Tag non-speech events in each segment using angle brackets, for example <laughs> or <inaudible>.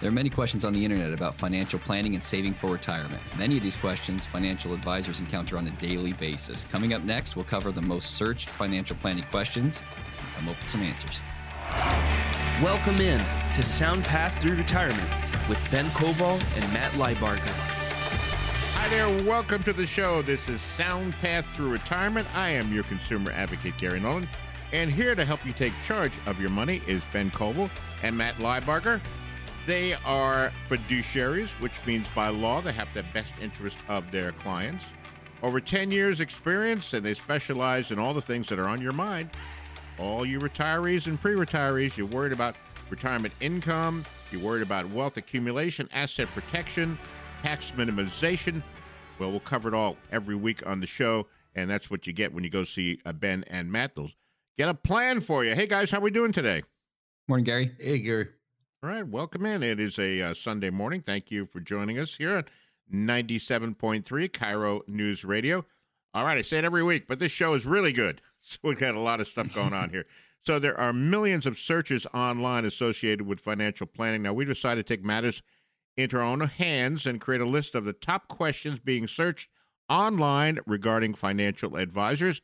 There are many questions on the internet about financial planning and saving for retirement. Many of these questions financial advisors encounter on a daily basis. Coming up next, we'll cover the most searched financial planning questions and come up with some answers. Welcome in to Sound Path Through Retirement with Ben Koval and Matt Liebarger. Hi there, welcome to the show. This is Sound Path Through Retirement. I am your consumer advocate, Gary Nolan, and here to help you take charge of your money is Ben Koval and Matt Liebarger. They are fiduciaries, which means by law they have the best interest of their clients. Over 10 years' experience, and they specialize in all the things that are on your mind. All you retirees and pre retirees, you're worried about retirement income, you're worried about wealth accumulation, asset protection, tax minimization. Well, we'll cover it all every week on the show, and that's what you get when you go see uh, Ben and Matt. They'll get a plan for you. Hey, guys, how we doing today? Morning, Gary. Hey, Gary. All right, welcome in. It is a uh, Sunday morning. Thank you for joining us here at 97.3 KIRO News Radio. All right, I say it every week, but this show is really good. <laughs> So we've got a lot of stuff going on here. <laughs> So there are millions of searches online associated with financial planning. Now, we decided to take matters into our own hands and create a list of the top questions being searched online regarding financial advisors.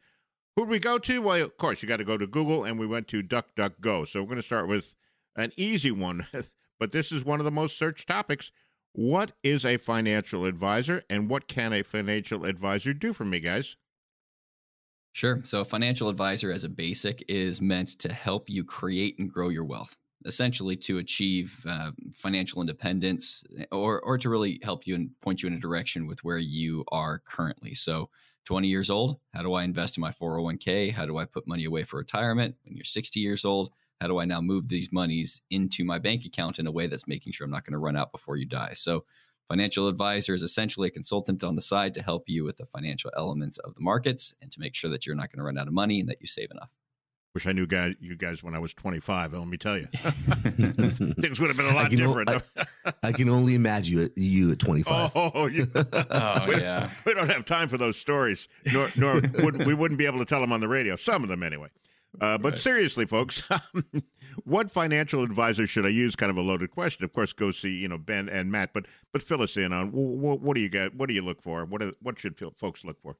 Who do we go to? Well, of course, you got to go to Google, and we went to DuckDuckGo. So we're going to start with an easy one, <laughs> but this is one of the most searched topics. What is a financial advisor and what can a financial advisor do for me, guys? Sure. So, a financial advisor, as a basic, is meant to help you create and grow your wealth, essentially to achieve uh, financial independence or, or to really help you and point you in a direction with where you are currently. So, 20 years old, how do I invest in my 401k? How do I put money away for retirement? When you're 60 years old, how do I now move these monies into my bank account in a way that's making sure I'm not going to run out before you die? So, financial advisor is essentially a consultant on the side to help you with the financial elements of the markets and to make sure that you're not going to run out of money and that you save enough. Wish I knew guys, you guys when I was 25. Let me tell you, <laughs> <laughs> things would have been a lot different. O- I, I, can only imagine you at, you at 25. Oh, <laughs> you, oh we, yeah. We don't have time for those stories, nor, nor would, we wouldn't be able to tell them on the radio. Some of them, anyway. Uh, but right. seriously, folks, <laughs> what financial advisor should I use? Kind of a loaded question. Of course, go see you know Ben and Matt, but but fill us in on what, what do you get? What do you look for? What are, what should folks look for?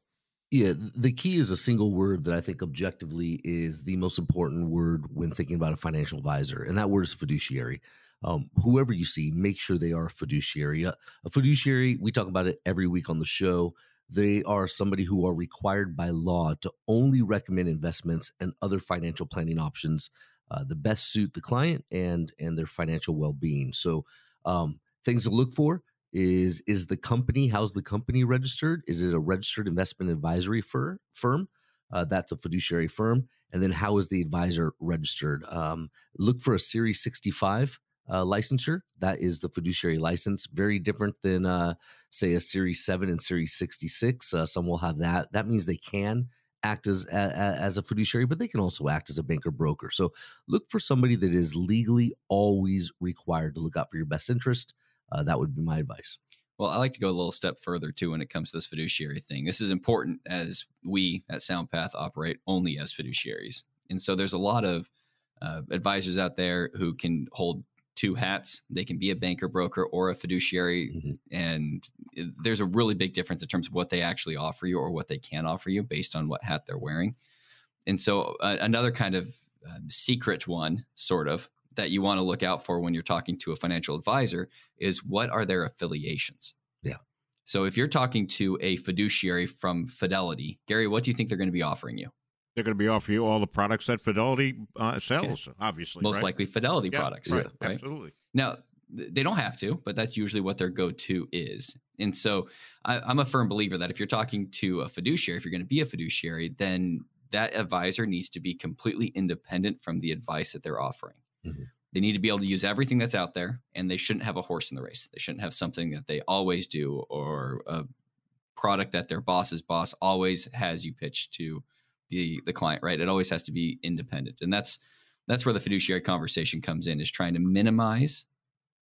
Yeah, the key is a single word that I think objectively is the most important word when thinking about a financial advisor, and that word is fiduciary. Um, whoever you see, make sure they are a fiduciary. A, a fiduciary, we talk about it every week on the show they are somebody who are required by law to only recommend investments and other financial planning options uh, the best suit the client and and their financial well-being. So um, things to look for is is the company how's the company registered? Is it a registered investment advisory fir- firm? Uh, that's a fiduciary firm. And then how is the advisor registered? Um, look for a Series 65 uh, licensure. That is the fiduciary license. Very different than, uh, say, a Series 7 and Series 66. Uh, some will have that. That means they can act as, a, as a fiduciary, but they can also act as a banker broker. So look for somebody that is legally always required to look out for your best interest. Uh, that would be my advice. Well, I like to go a little step further too when it comes to this fiduciary thing. This is important as we at SoundPath operate only as fiduciaries. And so there's a lot of uh, advisors out there who can hold two hats. They can be a banker, broker, or a fiduciary. Mm-hmm. And there's a really big difference in terms of what they actually offer you or what they can offer you based on what hat they're wearing. And so, uh, another kind of uh, secret one, sort of, that you want to look out for when you're talking to a financial advisor is what are their affiliations? Yeah. So, if you're talking to a fiduciary from Fidelity, Gary, what do you think they're going to be offering you? They're going to be offering you all the products that Fidelity uh, sells, obviously. Most right? likely Fidelity yeah, products. Right, right? Absolutely. Now, they don't have to, but that's usually what their go to is. And so I, am a firm believer that if you're talking to a fiduciary, if you're going to be a fiduciary, then that advisor needs to be completely independent from the advice that they're offering. Mm-hmm. They need to be able to use everything that's out there, and they shouldn't have a horse in the race. They shouldn't have something that they always do or a product that their boss's boss always has you pitch to the the client, right? It always has to be independent, and that's that's where the fiduciary conversation comes in, is trying to minimize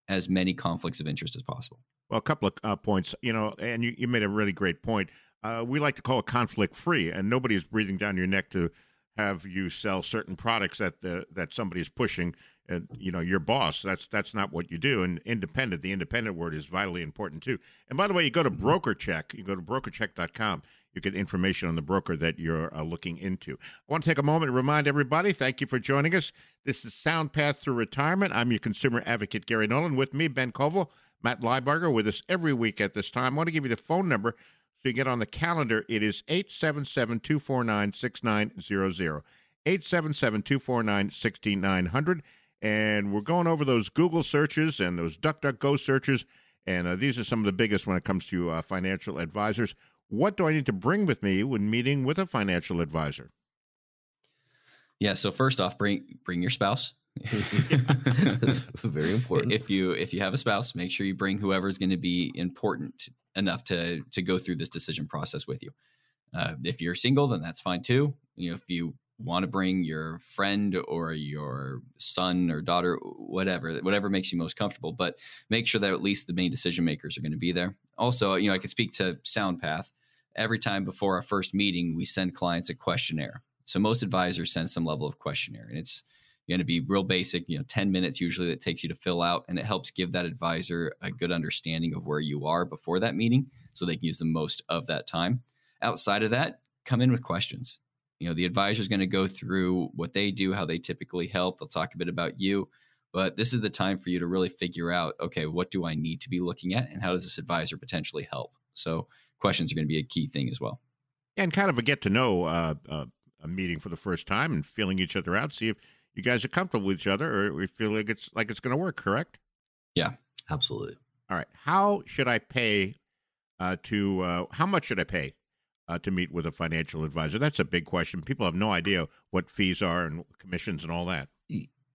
as many conflicts of interest as possible. Well, a couple of uh, points, you know, and you, you made a really great point. Uh, we like to call it conflict free, and nobody's breathing down your neck to have you sell certain products that the that somebody's pushing and you know your boss that's that's not what you do and independent the independent word is vitally important too and by the way you go to Mm-hmm. broker check you go to brokercheck.com you get information on the broker that you're uh, looking into. I want to take a moment to remind everybody thank you for joining us. This is sound path through retirement. I'm your consumer advocate gary nolan. With me ben koval matt Leibarger with us every week at this time. I want to give you the phone number so you get on the calendar. It is 877-249-6900 877-249-6900 and we're going over those Google searches and those DuckDuckGo searches, and uh, these are some of the biggest when it comes to uh, financial advisors. What do I need to bring with me when meeting with a financial advisor? Yeah. So first off, bring bring your spouse. <laughs> Very important. If you if you have a spouse, make sure you bring whoever's going to be important enough to to go through this decision process with you. Uh, if you're single, then that's fine too. You know, if you want to bring your friend or your son or daughter, whatever, whatever makes you most comfortable, but make sure that at least the main decision makers are going to be there. Also, you know, I could speak to SoundPath. Every time before our first meeting, we send clients a questionnaire. So most advisors send some level of questionnaire, and it's going to be real basic, you know, 10 minutes usually that takes you to fill out, and it helps give that advisor a good understanding of where you are before that meeting so they can use the most of that time. Outside of that, come in with questions you know the advisor is going to go through what they do how they typically help they'll talk a bit about you but this is the time for you to really figure out okay what do i need to be looking at and how does this advisor potentially help so questions are going to be a key thing as well And kind of a get to know uh, uh, a meeting for the first time and feeling each other out, see if you guys are comfortable with each other or we feel like it's like it's going to work. Correct? Yeah, absolutely. All right. How should I pay uh, to? Uh, how much should I pay uh, to meet with a financial advisor? That's a big question. People have no idea what fees are and commissions and all that.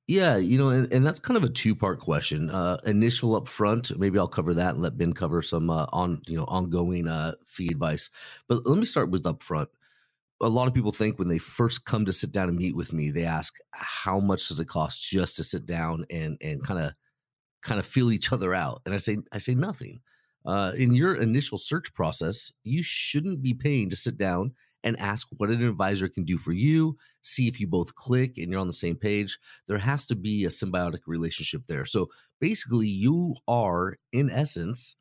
Yeah, you know, and, and that's kind of a two part question. Uh, initial up front, maybe I'll cover that and let Ben cover some uh, on you know ongoing uh, fee advice. But let me start with upfront. A lot of people think when they first come to sit down and meet with me, they ask, "How much does it cost just to sit down and and kind of kind of feel each other out?" And I say, I say nothing. Uh, in your initial search process, you shouldn't be paying to sit down and ask what an advisor can do for you, see if you both click and you're on the same page. There has to be a symbiotic relationship there. So basically, you are, in essence,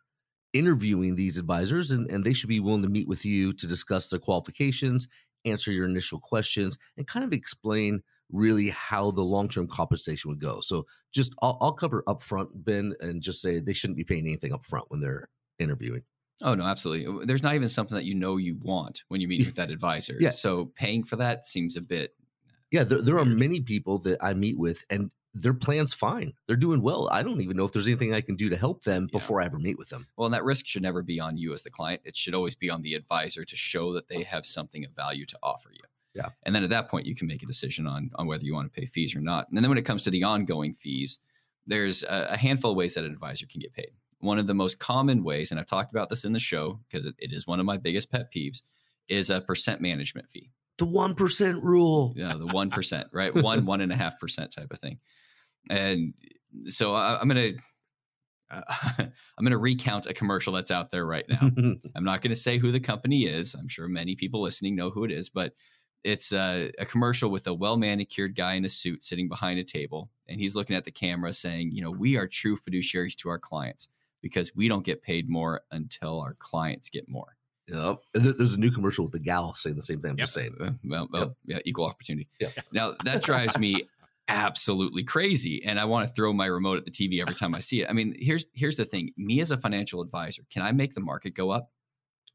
interviewing these advisors, and, and they should be willing to meet with you to discuss their qualifications, answer your initial questions, and kind of explain really how the long-term compensation would go. So just I'll, I'll cover upfront, Ben, and just say they shouldn't be paying anything upfront when they're interviewing. Oh no absolutely there's not even something that you know you want when you meet with that advisor Yeah. so paying for that seems a bit Yeah, there, there are many people that I meet with, and their plan's fine. They're doing well. I don't even know if there's anything I can do to help them Yeah. before I ever meet with them. well and that risk should never be on you as the client it should always be on the advisor to show that they have something of value to offer you Yeah. and then at that point you can make a decision on on whether you want to pay fees or not and then when it comes to the ongoing fees there's a, a handful of ways that an advisor can get paid one of the most common ways and i've talked about this in the show because it, it is one of my biggest pet peeves is a percent management fee The one percent rule. you know, the one percent, right? One, <laughs> one and a half percent type of thing. And so I, I'm gonna, uh, <laughs> I'm gonna recount a commercial that's out there right now. <laughs> I'm not gonna say who the company is. I'm sure many people listening know who it is, but it's a, a commercial with a well manicured guy in a suit sitting behind a table, and he's looking at the camera saying, "You know, we are true fiduciaries to our clients because we don't get paid more until our clients get more." Yep. <laughs> There's a new commercial with the gal saying the same thing. I'm just saying. Uh, well, well, yeah, equal opportunity. Yeah. Now that drives me absolutely crazy, and I want to throw my remote at the TV every time I see it. I mean, here's here's the thing: me as a financial advisor, can I make the market go up?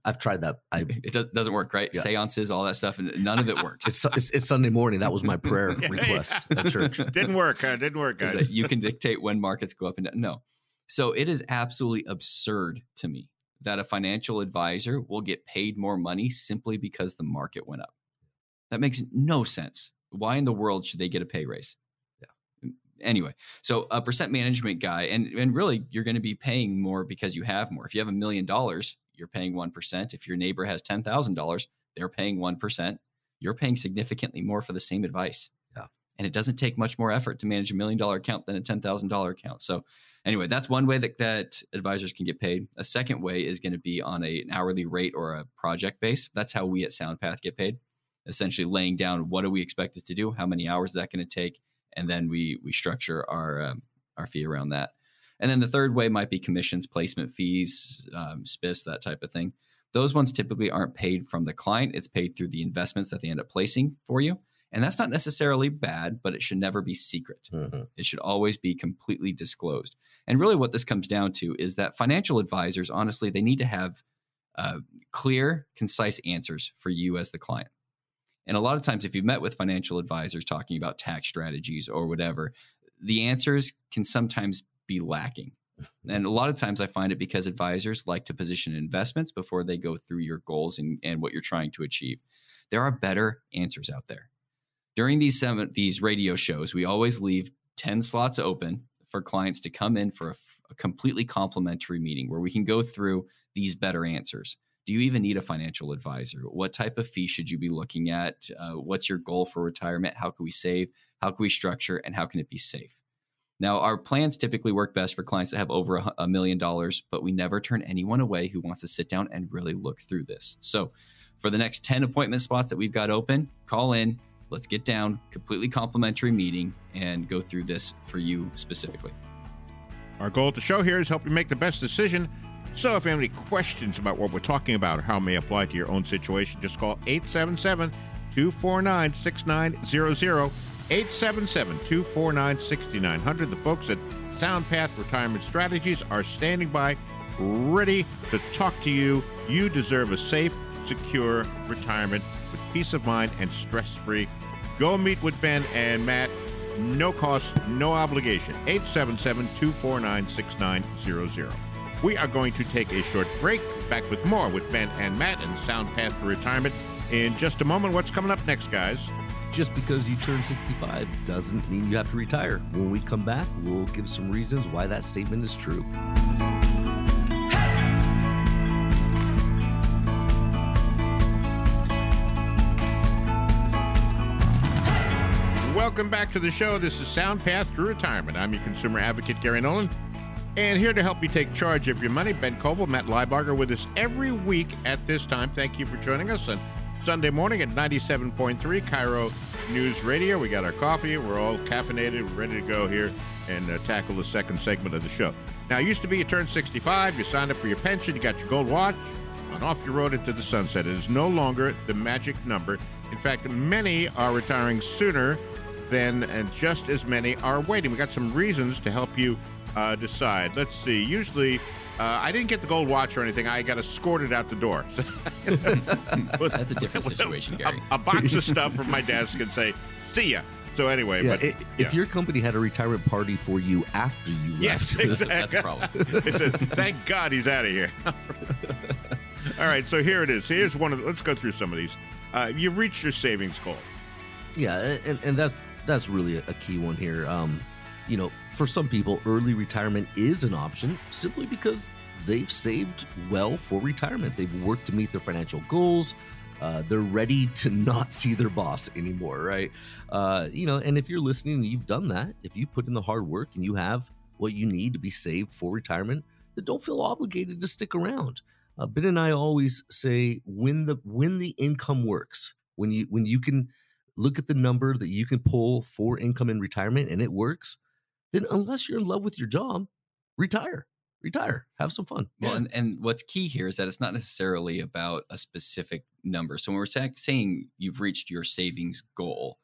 I've tried that. I <laughs> It does, doesn't work, right? Yeah. Seances, all that stuff, and none of it works. it's, it's it's Sunday morning. That was my prayer <laughs> request yeah. at church. Didn't work. Huh? Didn't work, guys. you can dictate when markets go up and down. No. So it is absolutely absurd to me that a financial advisor will get paid more money simply because the market went up. That makes no sense. Why in the world should they get a pay raise? Yeah. Anyway, so a percent management guy, and and really you're going to be paying more because you have more. If you have a million dollars, you're paying one percent. If your neighbor has ten thousand dollars, they're paying one percent. You're paying significantly more for the same advice and it doesn't take much more effort to manage a million dollar account than a ten thousand dollar account. So, anyway, that's one way that that advisors can get paid. A second way is going to be on a, an hourly rate or a project base. That's how we at SoundPath get paid. essentially laying down what do we expect it to do, how many hours is that going to take, and then we we structure our um, our fee around that. And then the third way might be commissions, placement fees, um, that type of thing. Those ones typically aren't paid from the client; it's paid through the investments that they end up placing for you. And that's not necessarily bad, but it should never be secret. Mm-hmm. It should always be completely disclosed. And really, what this comes down to is that financial advisors, honestly, they need to have uh, clear, concise answers for you as the client. And a lot of times, if you've met with financial advisors talking about tax strategies or whatever, the answers can sometimes be lacking. <laughs> And a lot of times I find it because advisors like to position investments before they go through your goals and, and what you're trying to achieve. There are better answers out there. During these seven, these radio shows, we always leave 10 slots open for clients to come in for a, a completely complimentary meeting where we can go through these better answers. Do you even need a financial advisor? What type of fee should you be looking at? Uh, what's your goal for retirement? How can we save? How can we structure? And how can it be safe? Now, our plans typically work best for clients that have over a million dollars, but we never turn anyone away who wants to sit down and really look through this. So, for the next 10 appointment spots that we've got open, call in, let's get down, completely complimentary meeting, and go through this for you specifically. Our goal at the show here is help you make the best decision. So, if you have any questions about what we're talking about or how it may apply to your own situation, just call 877 249 6900. 877 249 6900. The folks at SoundPath Retirement Strategies are standing by, ready to talk to you. You deserve a safe, secure retirement peace of mind and stress free. Go meet with Ben and Matt. No cost, no obligation. 877 249 6900. We are going to take a short break. Back with more with Ben and Matt and Sound Path for Retirement in just a moment. What's coming up next, guys? Just because you turn 65 doesn't mean you have to retire. When we come back, we'll give some reasons why that statement is true. Welcome back to the show. This is Sound Path Through Retirement. I'm your consumer advocate, Gary Nolan. And here to help you take charge of your money, Ben Koval, Matt Liebarger with us every week at this time. Thank you for joining us on Sunday morning at 97.3 KIRO News Radio. We got our coffee. We're all caffeinated, We're ready to go here and uh, tackle the second segment of the show. Now, it used to be you turned 65, you signed up for your pension, you got your gold watch, and off you rode into the sunset. It is no longer the magic number. In fact, many are retiring sooner than, and just as many are waiting. We got some reasons to help you uh, decide. Let's see. Usually, uh, I didn't get the gold watch or anything. I got escorted out the door. <laughs> <laughs> That's a different situation, Gary. A, a, box of stuff from my desk and say, "See ya." So anyway, yeah, but it, yeah. if your company had a retirement party for you after you left, yes, <laughs> exactly. that's a problem. they said, "Thank God he's out of here." All right, so here it is. Here's one of. The, let's go through some of these. Uh, you reached your savings goal. Yeah, and, and that's that's really a, key one here. Um, you know, for some people, early retirement is an option simply because they've saved well for retirement. They've worked to meet their financial goals. Uh, they're ready to <laughs> not see their boss anymore, right? Uh, you know, and if you're listening and you've done that, if you put in the hard work and you have what you need to be saved for retirement, then don't feel obligated to stick around. Uh, ben and I always say when the when the income works, when you when you can look at the number that you can pull for income in retirement and it works, then unless you're in love with your job, retire. Retire. Have some fun. Well, yeah. and, and what's key here is that it's not necessarily about a specific number. So when we're saying you've reached your savings goal,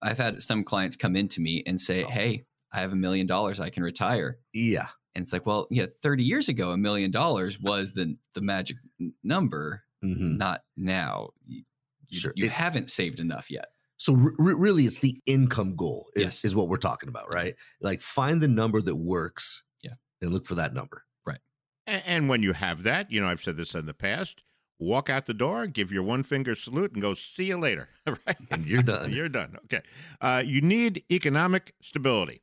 I've had some clients come into me and say, oh. Hey, I have a million dollars, I can retire. Yeah. And it's like, well, yeah, 30 years ago, a million dollars was the the magic number, mm-hmm. not now. You, sure. you it, haven't saved enough yet. So really, it's the income goal is, yes. is what we're talking about, right? Like find the number that works, yeah, and look for that number, right? And, and when you have that, you know, I've said this in the past. Walk out the door, give your one finger salute, and go see you later. <laughs> Right? And you're done. you're done. Okay. Uh, you need economic stability.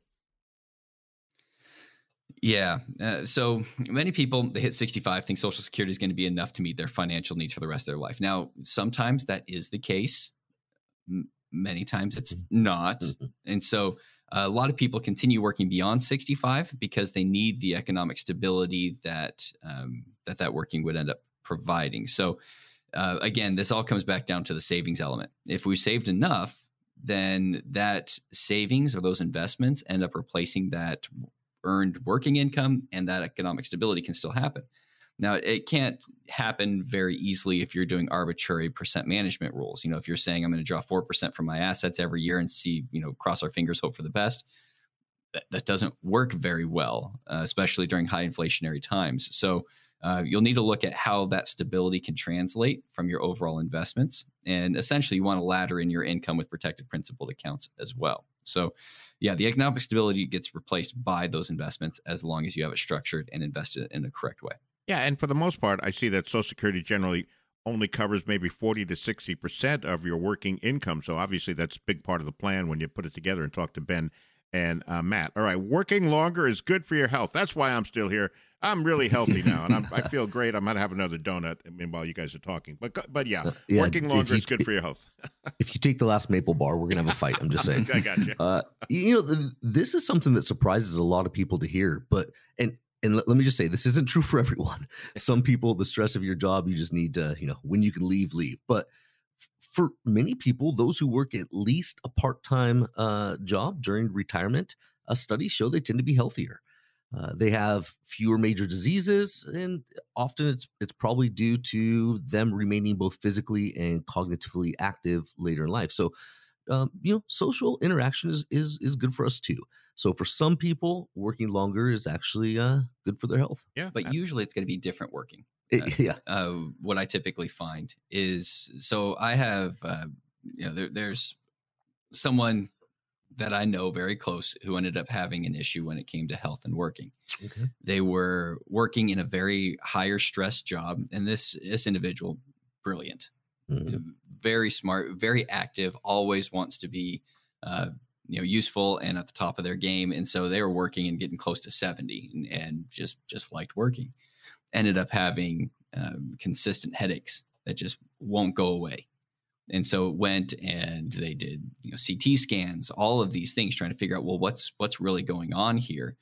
Yeah. Uh, so many people they hit 65 think Social Security is going to be enough to meet their financial needs for the rest of their life. Now, sometimes that is the case many times it's mm-hmm. not. Mm-hmm. And so uh, a lot of people continue working beyond 65 because they need the economic stability that um, that that working would end up providing. So uh, again, this all comes back down to the savings element. If we saved enough, then that savings or those investments end up replacing that earned working income, and that economic stability can still happen. Now, it can't happen very easily if you're doing arbitrary percent management rules. You know, if you're saying I'm going to draw 4% from my assets every year and see, you know, cross our fingers, hope for the best, that, that doesn't work very well, uh, especially during high inflationary times. So, uh, you'll need to look at how that stability can translate from your overall investments. And essentially, you want to ladder in your income with protected principal accounts as well. So, yeah, the economic stability gets replaced by those investments as long as you have it structured and invested in the correct way. Yeah, and for the most part, I see that Social Security generally only covers maybe 40 to 60% of your working income. So obviously that's a big part of the plan when you put it together and talk to Ben and uh, Matt. All right, working longer is good for your health. That's why I'm still here. I'm really healthy <laughs> now, and I'm, i feel great. I'm gonna have another donut. I mean, while you guys are talking, but but yeah, uh, yeah working longer you, is good for your health. <laughs> if you take the last maple bar, we're gonna have a fight. I'm just saying. <laughs> I got you. Uh, you know, this is something that surprises a lot of people to hear, but and and let, let, me just say this isn't true for everyone. <laughs> Some people the stress of your job you just need to you know when you can leave leave. But for many people those who work at least a part-time uh, job during retirement uh, studies show they tend to be healthier. Uh, they have fewer major diseases and often it's it's probably due to them remaining both physically and cognitively active later in life. So um, you know social interaction is is is good for us too so for some people, working longer is actually uh, good for their health. Yeah, but usually it's going to be different working. It, uh, <laughs> yeah. Uh, what I typically find is so I have uh, you know there, there's someone that I know very close who ended up having an issue when it came to health and working. Okay. They were working in a very higher stress job, and this this individual, brilliant, mm-hmm. very smart, very active, always wants to be uh, you know useful and at the top of their game. And so they were working and getting close to 70 and, and just just liked working. Ended up having um, consistent headaches that just won't go away. And so it went and they did you know ct scans all of these things trying to figure out well what's what's really going on here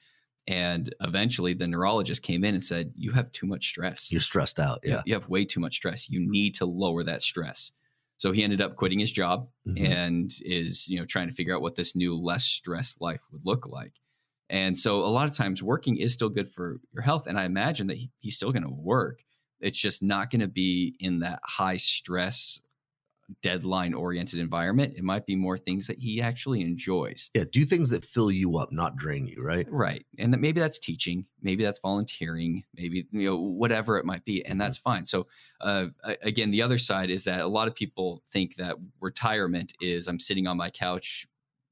and eventually the neurologist came in and said you have too much stress you're stressed out yeah you have way too much stress you need to lower that stress so he ended up quitting his job mm-hmm. and is, you know, trying to figure out what this new less stressed life would look like. And so a lot of times working is still good for your health. And I imagine that he, he's still going to work. It's just not going to be in that high stress deadline oriented environment. It might be more things that he actually enjoys. Yeah, do things that fill you up, not drain you, right? Right. And that maybe that's teaching, maybe that's volunteering, maybe you know whatever it might be, and that's mm-hmm. fine. So uh, again, the other side is that a lot of people think that retirement is I'm sitting on my couch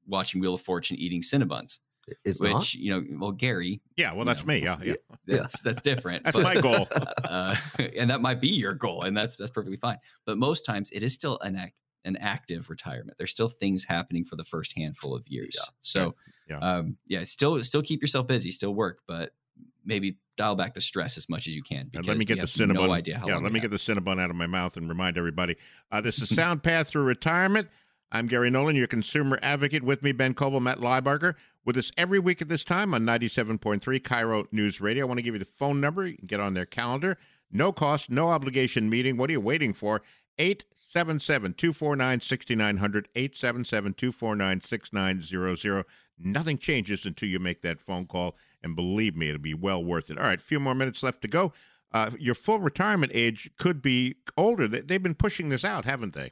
watching Wheel of Fortune eating Cinnabons. It's which not? you know, well, Gary. Yeah, well, that's know, me. Yeah, yeah, <laughs> that's that's different. that's but, my goal, <laughs> uh, <laughs> and that might be your goal, and that's that's perfectly fine. But most times, it is still an act, an active retirement. There's still things happening for the first handful of years. Yeah. So, yeah. Um, yeah, still still keep yourself busy, still work, but maybe dial back the stress as much as you can. Because let me get the Cinnabon. No idea how yeah, let me have. get the Cinnabon out of my mouth and remind everybody. Uh, this is Sound Path Through Retirement. I'm Gary Nolan, your consumer advocate. With me, Ben Koval, Matt Liebarger. With us every week at this time on 97.3 KIRO News Radio. I want to give you the phone number. You can get on their calendar. No cost, no obligation meeting. What are you waiting for? 877 249 6900. 877 249 6900. Nothing changes until you make that phone call. And believe me, it'll be well worth it. All right, a few more minutes left to go. Uh, your full retirement age could be older. They've been pushing this out, haven't they?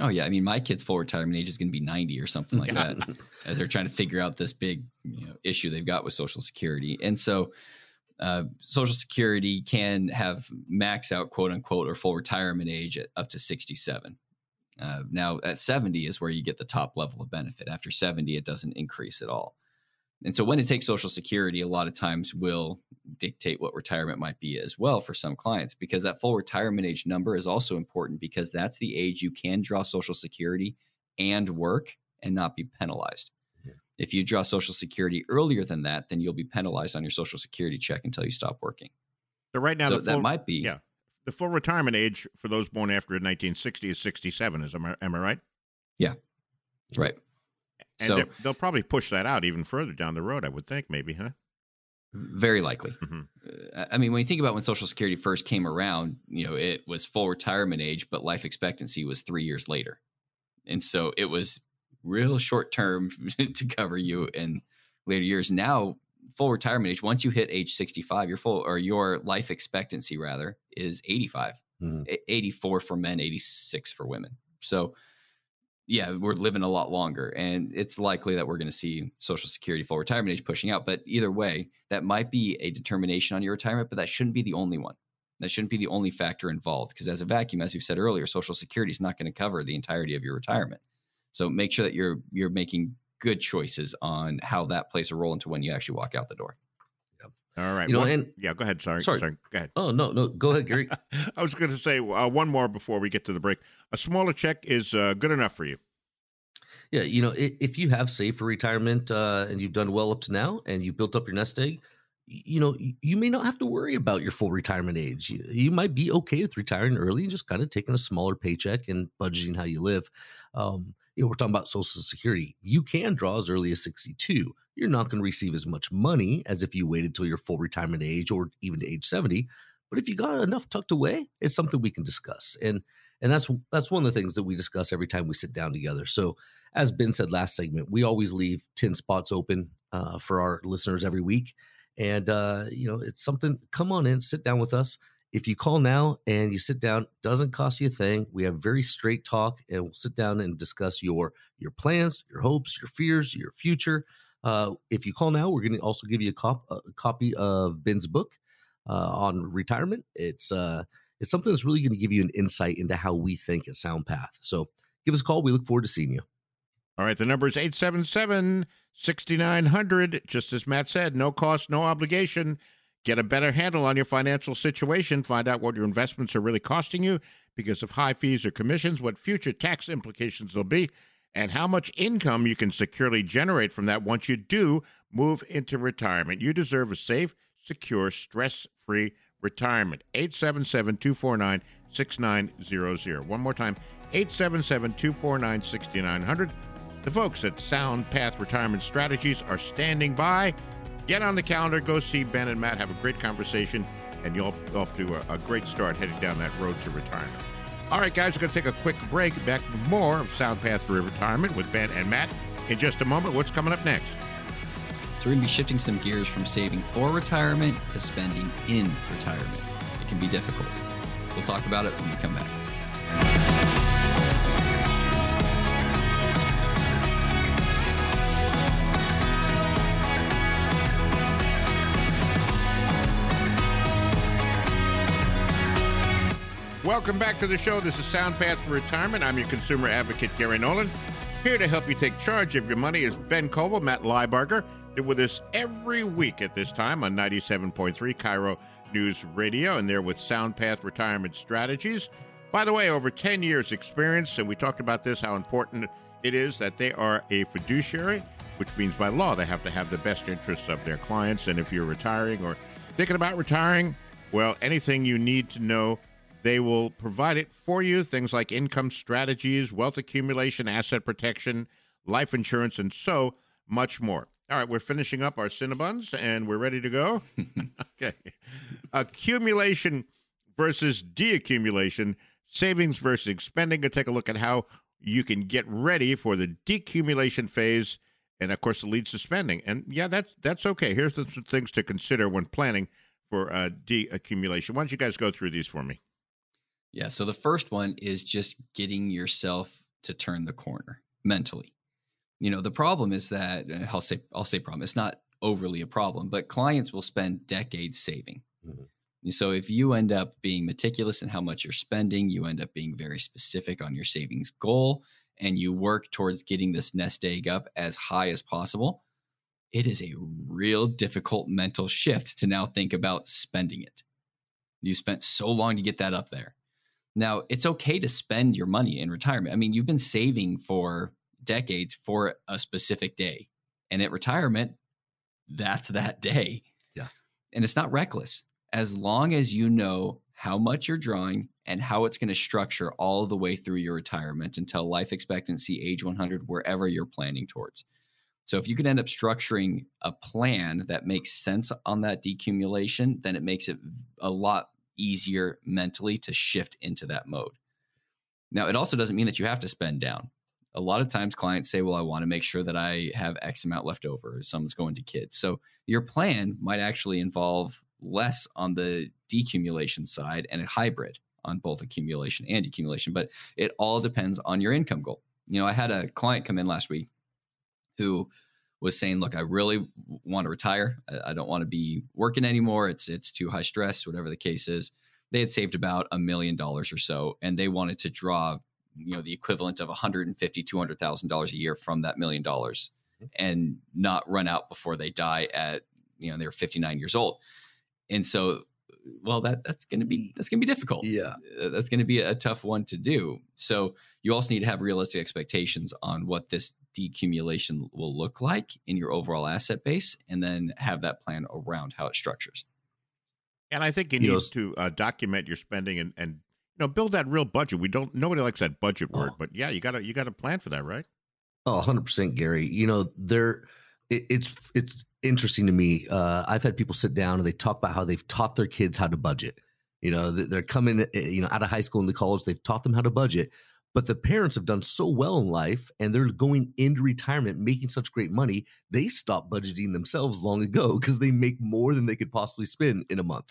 Oh yeah, I mean, my kid's full retirement age is going to be ninety or something like that, <laughs> as they're trying to figure out this big you know, issue they've got with Social Security. And so, uh, Social Security can have max out quote unquote or full retirement age at up to sixty-seven. Uh, now, at seventy is where you get the top level of benefit. After seventy, it doesn't increase at all. And so when it takes Social Security, a lot of times will dictate what retirement might be as well for some clients, because that full retirement age number is also important because that's the age you can draw Social Security and work and not be penalized. If you draw Social Security earlier than that, then you'll be penalized on your Social Security check until you stop working. So right now, so full, that might be yeah. The full retirement age for those born after 1960 is 67. Is am I, am I right? Yeah, right. And so they'll probably push that out even further down the road, I would think, maybe, huh? Very likely. Mm-hmm. I mean, when you think about when Social Security first came around, you know, it was full retirement age, but life expectancy was three years later. And so it was real short term <laughs> to cover you in later years. Now, full retirement age, once you hit age 65, your full or your life expectancy rather is 85, mm-hmm. 84 for men, 86 for women. So yeah, we're living a lot longer, and it's likely that we're going to see Social Security full retirement age pushing out. But either way, that might be a determination on your retirement, but that shouldn't be the only one. That shouldn't be the only factor involved because, as a vacuum, as we've said earlier, Social Security is not going to cover the entirety of your retirement. So make sure that you're you're making good choices on how that plays a role into when you actually walk out the door. All right. You know, one, and yeah, go ahead. Sorry. Sorry. sorry. Go ahead. Oh, no, no. Go ahead, Gary. <laughs> I was going to say uh, one more before we get to the break. A smaller check is uh, good enough for you. Yeah. You know, if you have saved for retirement uh, and you've done well up to now and you built up your nest egg, you know, you may not have to worry about your full retirement age. You, you might be okay with retiring early and just kind of taking a smaller paycheck and budgeting how you live. Um, you know, we're talking about Social Security. You can draw as early as 62. You're not going to receive as much money as if you waited till your full retirement age or even to age 70. But if you got enough tucked away, it's something we can discuss. And and that's that's one of the things that we discuss every time we sit down together. So, as Ben said last segment, we always leave 10 spots open uh, for our listeners every week. And uh, you know, it's something. Come on in, sit down with us if you call now and you sit down, doesn't cost you a thing. We have very straight talk, and we'll sit down and discuss your your plans, your hopes, your fears, your future. Uh, if you call now, we're going to also give you a, cop, a copy of Ben's book uh, on retirement. It's uh, it's something that's really going to give you an insight into how we think at SoundPath. So give us a call. We look forward to seeing you. All right, the number is 877 6900. Just as Matt said, no cost, no obligation. Get a better handle on your financial situation. Find out what your investments are really costing you because of high fees or commissions, what future tax implications will be, and how much income you can securely generate from that once you do move into retirement. You deserve a safe, secure, stress free retirement. 877 249 6900. One more time 877 249 6900. The folks at Sound Path Retirement Strategies are standing by. Get on the calendar, go see Ben and Matt, have a great conversation, and you'll off to a, a great start heading down that road to retirement. All right, guys, we're going to take a quick break. Back with more of Sound Path for Retirement with Ben and Matt in just a moment. What's coming up next? So we're going to be shifting some gears from saving for retirement to spending in retirement. It can be difficult. We'll talk about it when we come back. Welcome back to the show. This is SoundPath for Retirement. I'm your consumer advocate, Gary Nolan. Here to help you take charge of your money is Ben Koval, Matt Liebarger. They're with us every week at this time on 97.3 KIRO News Radio, and they're with SoundPath Retirement Strategies. By the way, over 10 years' experience, and we talked about this, how important it is that they are a fiduciary, which means by law they have to have the best interests of their clients. And if you're retiring or thinking about retiring, well, anything you need to know they will provide it for you. Things like income strategies, wealth accumulation, asset protection, life insurance, and so much more. All right, we're finishing up our Cinnabons and we're ready to go. <laughs> okay. Accumulation versus deaccumulation, savings versus spending. We'll take a look at how you can get ready for the decumulation phase. And of course, it leads to spending. And yeah, that's that's okay. Here's the things to consider when planning for uh, deaccumulation. Why don't you guys go through these for me? Yeah. So the first one is just getting yourself to turn the corner mentally. You know, the problem is that uh, I'll say I'll say problem. It's not overly a problem, but clients will spend decades saving. Mm-hmm. So if you end up being meticulous in how much you're spending, you end up being very specific on your savings goal, and you work towards getting this nest egg up as high as possible, it is a real difficult mental shift to now think about spending it. You spent so long to get that up there. Now, it's okay to spend your money in retirement. I mean, you've been saving for decades for a specific day. And at retirement, that's that day. Yeah. And it's not reckless. As long as you know how much you're drawing and how it's going to structure all the way through your retirement until life expectancy, age 100, wherever you're planning towards. So if you can end up structuring a plan that makes sense on that decumulation, then it makes it a lot easier mentally to shift into that mode. Now, it also doesn't mean that you have to spend down. A lot of times clients say, well, I want to make sure that I have X amount left over. Someone's going to kids. So your plan might actually involve less on the decumulation side and a hybrid on both accumulation and accumulation, but it all depends on your income goal. You know, I had a client come in last week who was saying, "Look, I really want to retire. I, I don't want to be working anymore. It's it's too high stress, whatever the case is." They had saved about a million dollars or so, and they wanted to draw, you know, the equivalent of one hundred and fifty, two hundred thousand dollars a year from that million dollars, mm-hmm. and not run out before they die at you know they're fifty nine years old. And so well that that's going to be that's going to be difficult. Yeah. Uh, that's going to be a tough one to do. So you also need to have realistic expectations on what this decumulation will look like in your overall asset base and then have that plan around how it structures. And i think you, you need know, to uh, document your spending and and you know build that real budget. We don't nobody likes that budget word oh. but yeah you gotta you gotta plan for that right? Oh 100% gary. You know there it, it's it's interesting to me. Uh, I've had people sit down and they talk about how they've taught their kids how to budget. You know, they're coming, eh, you know, out of high school and the college, they've taught them how to budget, but the parents have done so well in life and they're going into retirement making such great money. They stopped budgeting themselves long ago because they make more than they could possibly spend in a month.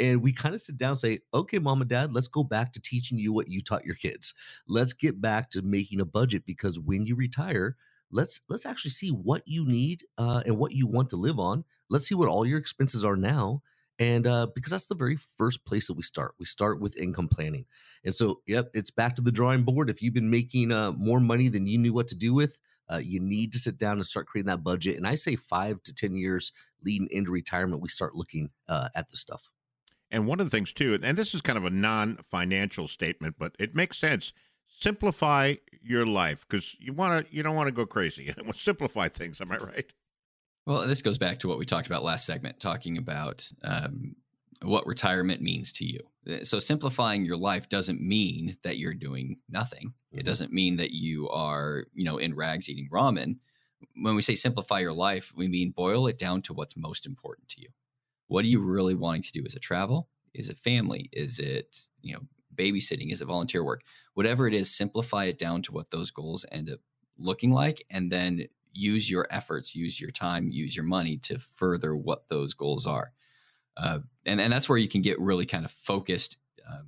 And we kind of sit down and say, okay, mom and dad, let's go back to teaching you what you taught your kids. Let's get back to making a budget because when you retire, let's let's actually see what you need uh, and what you want to live on. Let's see what all your expenses are now, and uh, because that's the very first place that we start. We start with income planning, and so yep, it's back to the drawing board. If you've been making uh, more money than you knew what to do with, uh, you need to sit down and start creating that budget. And I say five to ten years leading into retirement, we start looking uh, at the stuff. And one of the things too, and this is kind of a non-financial statement, but it makes sense simplify your life because you want to you don't want to go crazy. <laughs> Simplify things am i right? Well this goes back to what we talked about last segment talking about um, what retirement means to you. Uh, so simplifying your life doesn't mean that you're doing nothing. Mm-hmm. it doesn't mean that you are you know in rags eating ramen. When we say simplify your life we mean boil it down to what's most important to you. What are you really wanting to do? Is it travel? Is it family? Is it you know babysitting? Is it volunteer work? Whatever it is, simplify it down to what those goals end up looking like, and then use your efforts, use your time, use your money to further what those goals are. Uh, and and that's where you can get really kind of focused, um,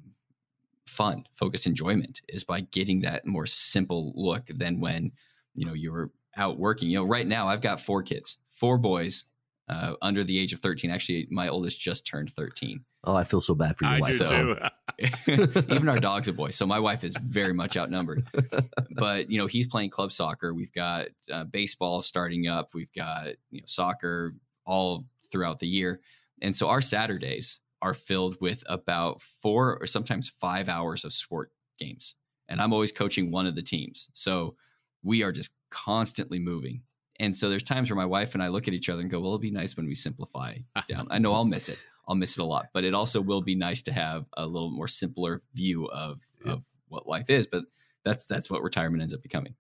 fun, focused enjoyment is by getting that more simple look than when you know you're out working. You know, right now I've got four kids, four boys uh, under the age of 13. Actually, my oldest just turned 13. Oh, I feel so bad for your I wife. Do so, too. <laughs> <laughs> even our dog's a boy, so my wife is very much outnumbered. But you know, he's playing club soccer. We've got uh, baseball starting up. We've got you know soccer all throughout the year, and so our Saturdays are filled with about four or sometimes five hours of sport games. And I'm always coaching one of the teams, so we are just constantly moving. And so there's times where my wife and I look at each other and go, "Well, it'll be nice when we simplify <laughs> down." I know I'll miss it. I'll miss it a lot. But it also will be nice to have a little more simpler view of yeah. of what life is. But that's that's what retirement ends up becoming.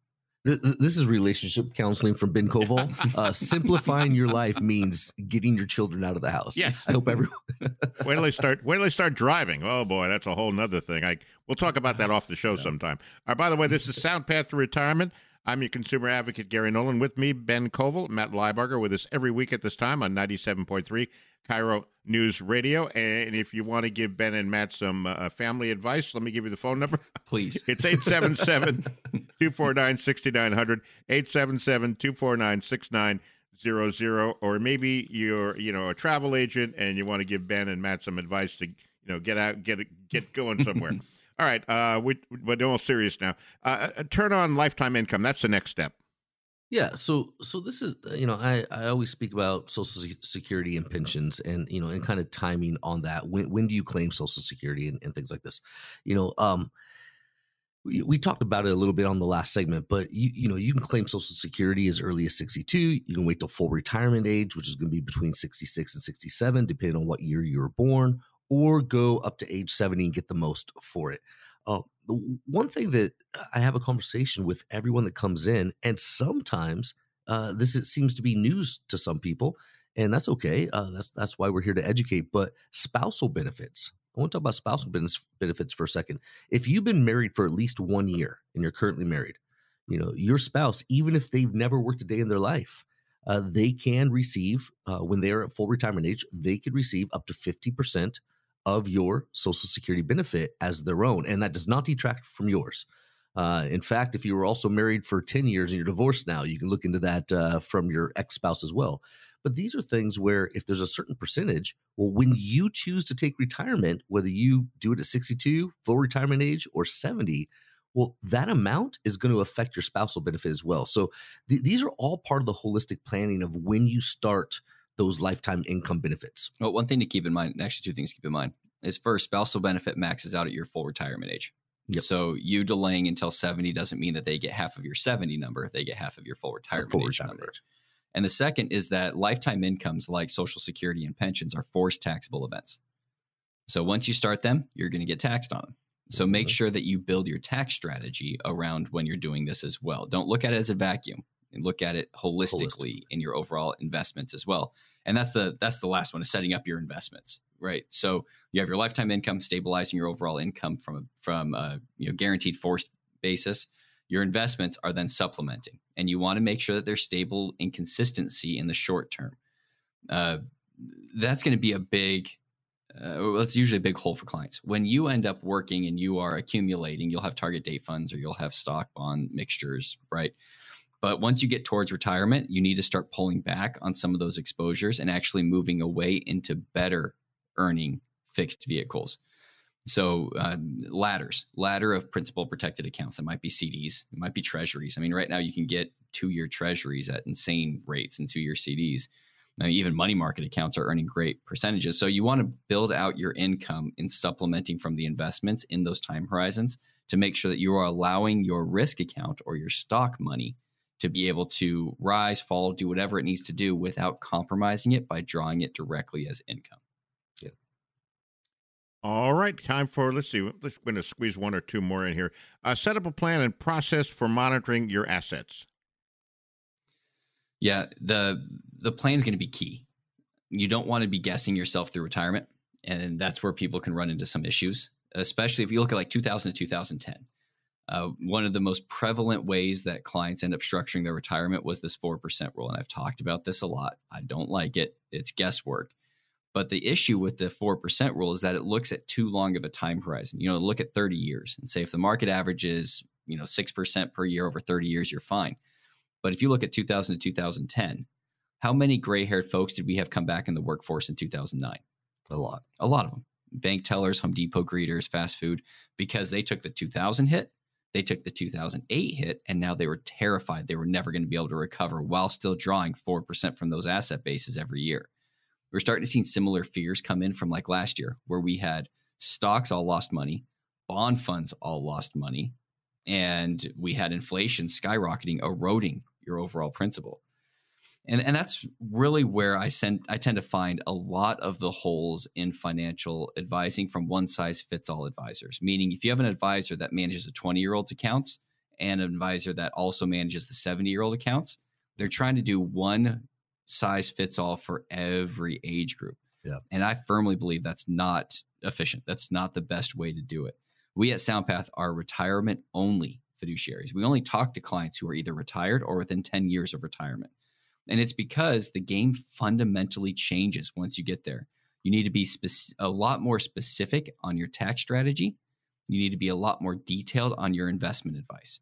This is relationship counseling from Ben Koval. <laughs> Uh, simplifying your life means getting your children out of the house. Yes, I hope everyone. <laughs> when they start, when they start driving. Oh boy, that's a whole nother thing. I we'll talk about that off the show sometime. All right. By the way, this is Sound Path to Retirement. I'm your consumer advocate, Gary Nolan. With me, Ben Koval, Matt Liebarger, with us every week at this time on 97.3 KIRO News Radio. And if you want to give Ben and Matt some uh, family advice, let me give you the phone number. Please. <laughs> It's 877 249 6900, 877 249 6900. Or maybe you're, you know, a travel agent and you want to give Ben and Matt some advice to, you know, get out, get get going somewhere. <laughs> All right, uh, we, but all serious now. Uh, uh, turn on lifetime income. That's the next step. Yeah, so so this is uh, you know I I always speak about social security and pensions and you know and kind of timing on that. When when do you claim social security and, and things like this? You know, um, we, we talked about it a little bit on the last segment, but you you know you can claim social security as early as 62. You can wait till full retirement age, which is going to be between 66 and 67, depending on what year you were born, or go up to age 70 and get the most for it. Uh, one thing that I have a conversation with everyone that comes in, and sometimes uh, this it seems to be news to some people, and that's okay. Uh, that's that's why we're here to educate. But spousal benefits. I want to talk about spousal benefits for a second. If you've been married for at least one year and you're currently married, you know your spouse, even if they've never worked a day in their life, uh, they can receive uh, when they are at full retirement age. They could receive up to fifty percent of your Social Security benefit as their own, and that does not detract from yours. Uh, in fact, if you were also married for 10 years and you're divorced now, you can look into that uh, from your ex spouse as well. But these are things where if there's a certain percentage, well, when you choose to take retirement, whether you do it at 62, full retirement age, or 70, well, that amount is going to affect your spousal benefit as well. So th- these are all part of the holistic planning of when you start those lifetime income benefits. Well, one thing to keep in mind, actually, two things to keep in mind is first, spousal benefit maxes out at your full retirement age. Yep. So you delaying until 70 doesn't mean that they get half of your 70 number, they get half of your full retirement, full age retirement number. Age. And the second is that lifetime incomes like Social Security and pensions are forced taxable events. So once you start them, you're going to get taxed on them. So mm-hmm. make sure that you build your tax strategy around when you're doing this as well. Don't look at it as a vacuum and look at it holistically Holistic. in your overall investments as well. And that's the that's the last one is setting up your investments right? So you have your lifetime income stabilizing your overall income from a, from a you know guaranteed forced basis. Your investments are then supplementing, and you want to make sure that they're stable in consistency in the short term. Uh, that's going to be a big uh, well, it's usually a big hole for clients. When you end up working and you are accumulating, you'll have target date funds or you'll have stock bond mixtures, right? But once you get towards retirement, you need to start pulling back on some of those exposures and actually moving away into better earning fixed vehicles. So uh, ladders, ladder of principal protected accounts. It might be CDs, it might be treasuries. I mean, right now you can get two-year treasuries at insane rates and two-year CDs. Mean, even money market accounts are earning great percentages. So you want to build out your income in supplementing from the investments in those time horizons to make sure that you are allowing your risk account or your stock money to be able to rise, fall, do whatever it needs to do without compromising it by drawing it directly as income. Yeah. All right, time for let's see. Let's going to squeeze one or two more in here. Uh, set up a plan and process for monitoring your assets. Yeah, the the plan is going to be key. You don't want to be guessing yourself through retirement, and that's where people can run into some issues. Especially if you look at like 2000 to 2010. Uh, one of the most prevalent ways that clients end up structuring their retirement was this 4% rule. And I've talked about this a lot. I don't like it. It's guesswork. But the issue with the 4% rule is that it looks at too long of a time horizon. You know, look at 30 years and say if the market averages, you know, 6% per year over 30 years, you're fine. But if you look at 2000 to 2010, how many gray haired folks did we have come back in the workforce in 2009? A lot. A lot of them. Bank tellers, Home Depot greeters, fast food, because they took the 2000 hit, they took the 2008 hit, and now they were terrified they were never going to be able to recover while still drawing 4% from those asset bases every year we're starting to see similar fears come in from like last year, where we had stocks all lost money, bond funds all lost money, and we had inflation skyrocketing, eroding your overall principal. And, and that's really where I send I tend to find a lot of the holes in financial advising from one size fits all advisors. Meaning, if you have an advisor that manages a 20 year old's accounts and an advisor that also manages the 70 year old accounts, they're trying to do one size fits all for every age group. Yeah. And I firmly believe that's not efficient. That's not the best way to do it. We at SoundPath are retirement only fiduciaries. We only talk to clients who are either retired or within 10 years of retirement. And it's because the game fundamentally changes once you get there. You need to be a lot more specific on your tax strategy. You need to be a lot more detailed on your investment advice.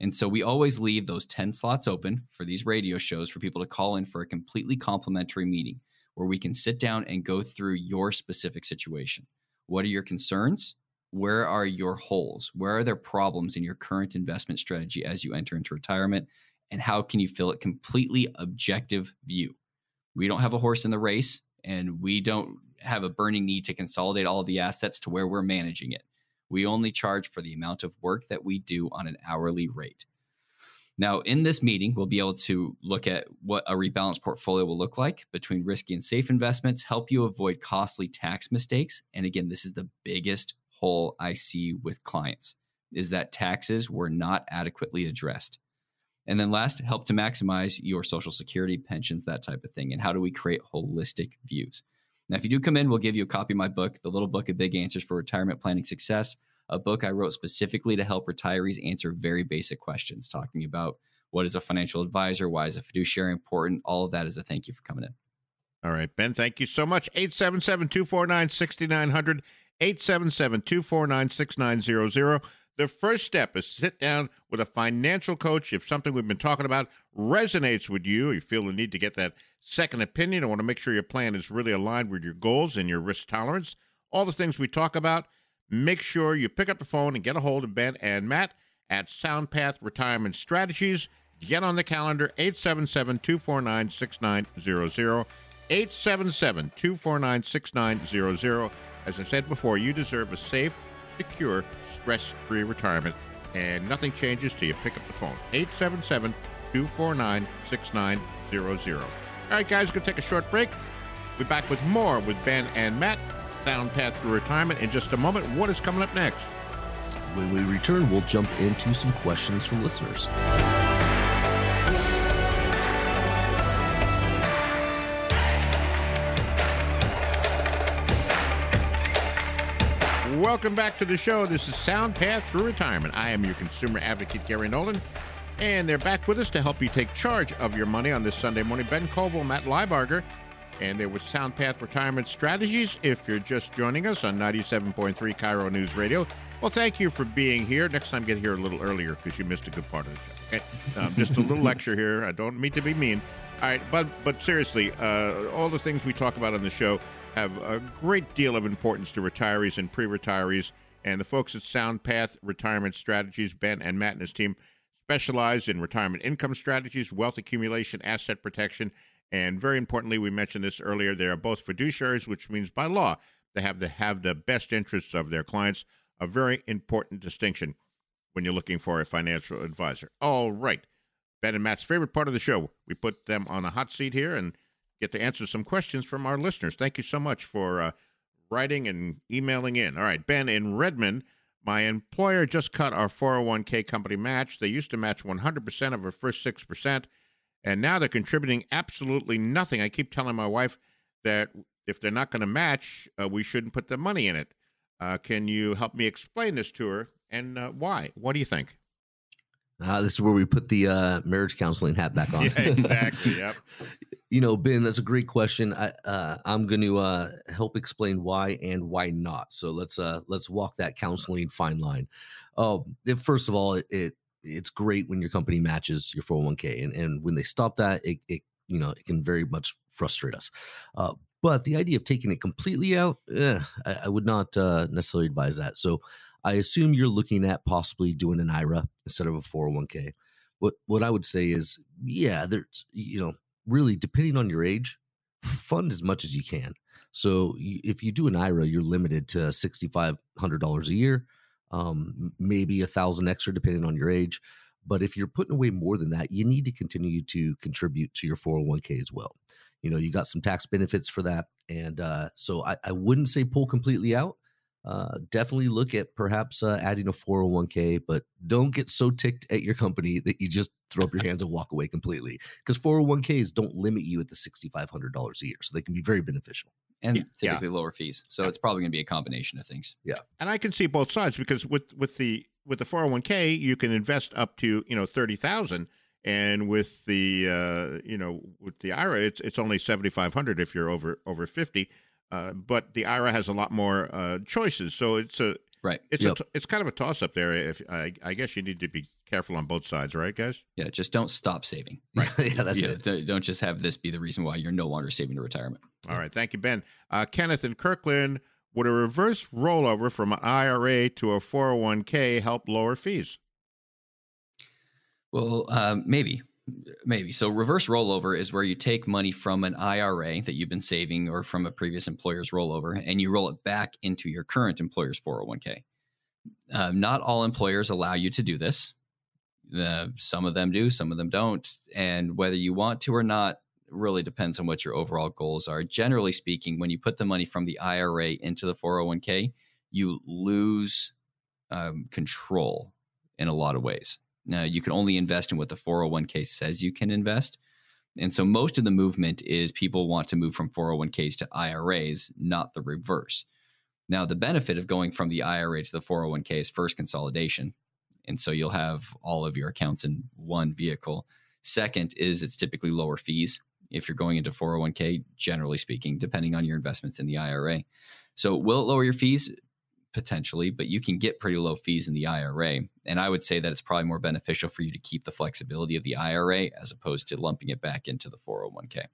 And so we always leave those 10 slots open for these radio shows for people to call in for a completely complimentary meeting where we can sit down and go through your specific situation. What are your concerns? Where are your holes? Where are there problems in your current investment strategy as you enter into retirement? And how can you fill it completely objective view? We don't have a horse in the race and we don't have a burning need to consolidate all the assets to where we're managing it. We only charge for the amount of work that we do on an hourly rate. Now, in this meeting, we'll be able to look at what a rebalanced portfolio will look like between risky and safe investments, help you avoid costly tax mistakes. And again, this is the biggest hole I see with clients is that taxes were not adequately addressed. And then last, help to maximize your social security, pensions, that type of thing. And how do we create holistic views? Now, if you do come in, we'll give you a copy of my book, The Little Book of Big Answers for Retirement Planning Success, a book I wrote specifically to help retirees answer very basic questions, talking about what is a financial advisor, why is a fiduciary important, all of that is a thank you for coming in. All right, Ben, thank you so much. 877 249 6900, 877 249 6900. The first step is sit down with a financial coach. If something we've been talking about resonates with you, you feel the need to get that second opinion, I want to make sure your plan is really aligned with your goals and your risk tolerance, all the things we talk about, make sure you pick up the phone and get a hold of Ben and Matt at SoundPath Retirement Strategies. Get on the calendar 877 249 6900. 877 249 6900. As I said before, you deserve a safe, secure, stress free retirement, and nothing changes till you pick up the phone. 877 249 6900. All right, guys, going to take a short break. We'll be back with more with Ben and Matt. Sound Path to Retirement in just a moment. What is coming up next? When we return, we'll jump into some questions from listeners. Welcome back to the show. This is Sound Path Through Retirement. I am your consumer advocate, Gary Nolan, and they're back with us to help you take charge of your money on this Sunday morning. Ben Koval, Matt Liebarger, and there was Sound Path Retirement Strategies. If you're just joining us on 97.3 KIRO News Radio, well, thank you for being here. Next time, get here a little earlier because you missed a good part of the show. Okay, um, just a little <laughs> lecture here. I don't mean to be mean. All right, but but seriously, uh, all the things we talk about on the show have a great deal of importance to retirees and pre-retirees. And the folks at Sound Path Retirement Strategies, Ben and Matt and his team, specialize in retirement income strategies, wealth accumulation, asset protection, and very importantly, we mentioned this earlier, they are both fiduciaries, which means by law they have to have the best interests of their clients. A very important distinction when you're looking for a financial advisor. All right. Ben and Matt's favorite part of the show. We put them on a hot seat here and get to answer some questions from our listeners. Thank you so much for uh, writing and emailing in. All right, Ben in Redmond. My employer just cut our 401k company match. They used to match 100% of our first 6%, and now they're contributing absolutely nothing. I keep telling my wife that if they're not going to match, uh, we shouldn't put the money in it. Uh, can you help me explain this to her and uh, why? What do you think? Uh, this is where we put the uh, marriage counseling hat back on. <laughs> yeah, exactly. Yep. <laughs> you know, Ben, that's a great question. I, uh, I'm going to uh, help explain why and why not. So let's uh, let's walk that counseling fine line. Uh, first of all, it, it it's great when your company matches your 401k, and and when they stop that, it, it you know it can very much frustrate us. Uh, but the idea of taking it completely out, eh, I, I, would not uh, necessarily advise that. So I assume you're looking at possibly doing an IRA instead of a 401k. What what I would say is, yeah, there's you know, really depending on your age, fund as much as you can. So if you do an IRA, you're limited to sixty five hundred dollars a year, um, maybe a thousand extra depending on your age. But if you're putting away more than that, you need to continue to contribute to your 401k as well. You know, you got some tax benefits for that, and uh, so I, I wouldn't say pull completely out uh, definitely look at perhaps uh, adding a 401k, but don't get so ticked at your company that you just throw up your hands and walk away completely. Because 401ks don't limit you at the $6,500 a year, so they can be very beneficial and yeah. typically yeah. lower fees. So it's probably going to be a combination of things. Yeah, and I can see both sides because with with the with the 401k, you can invest up to you know thirty thousand. And with the uh, you know with the IRA, it's it's only seventy five hundred if you're over over fifty. Uh, but the IRA has a lot more uh, choices, so it's a right. It's yep. a it's kind of a toss up there. If I, I, guess you need to be careful on both sides, right, guys? Yeah, just don't stop saving. <laughs> Right. yeah, that's yeah, it. Don't just have this be the reason why you're no longer saving to retirement. All right, thank you, Ben. Uh, Kenneth in Kirkland, would a reverse rollover from an IRA to a 401k help lower fees? Well, um, maybe. Maybe. So reverse rollover is where you take money from an IRA that you've been saving or from a previous employer's rollover and you roll it back into your current employer's 401k. Uh, not all employers allow you to do this. Uh, some of them do, some of them don't. And whether you want to or not really depends on what your overall goals are. Generally speaking, when you put the money from the IRA into the 401k, you lose um, control in a lot of ways Uh, you can only invest in what the 401k says you can invest. And so most of the movement is people want to move from 401ks to IRAs, not the reverse. Now, the benefit of going from the IRA to the 401k is first consolidation. And so you'll have all of your accounts in one vehicle. Second is it's typically lower fees if you're going into 401k, generally speaking, depending on your investments in the IRA. So, will it lower your fees? Potentially, but you can get pretty low fees in the IRA. And I would say that it's probably more beneficial for you to keep the flexibility of the IRA as opposed to lumping it back into the 401k.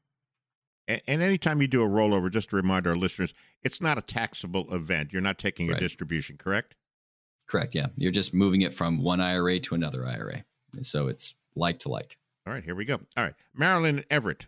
And, and anytime you do a rollover, just to remind our listeners, it's not a taxable event. You're not taking right. a distribution, correct? Correct. Yeah. You're just moving it from one IRA to another IRA. So it's like to like. All right. Here we go. All right. Marilyn Everett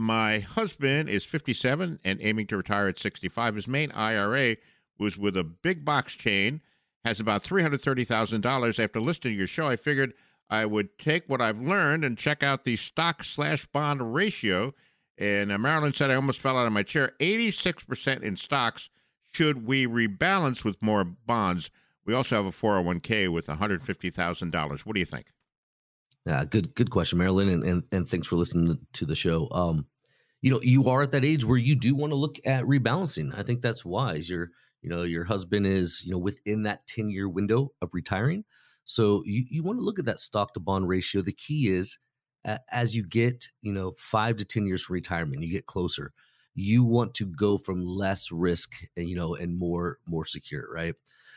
my husband is 57 and aiming to retire at 65. His main IRA was with a big box chain, has about $330,000. After listening to your show, I figured I would take what I've learned and check out the stock slash bond ratio. And uh, Marilyn said I almost fell out of my chair. 86% in stocks. Should we rebalance with more bonds? We also have a 401k with $150,000. What do you think? Yeah, good good question, Marilyn, and, and and thanks for listening to the show. Um, you know, you are at that age where you do want to look at rebalancing. I think that's wise. Your you know your husband is you know within that ten year window of retiring, so you you want to look at that stock to bond ratio. The key is uh, as you get you know five to ten years from retirement, you get closer. You want to go from less risk and you know and more more secure, right?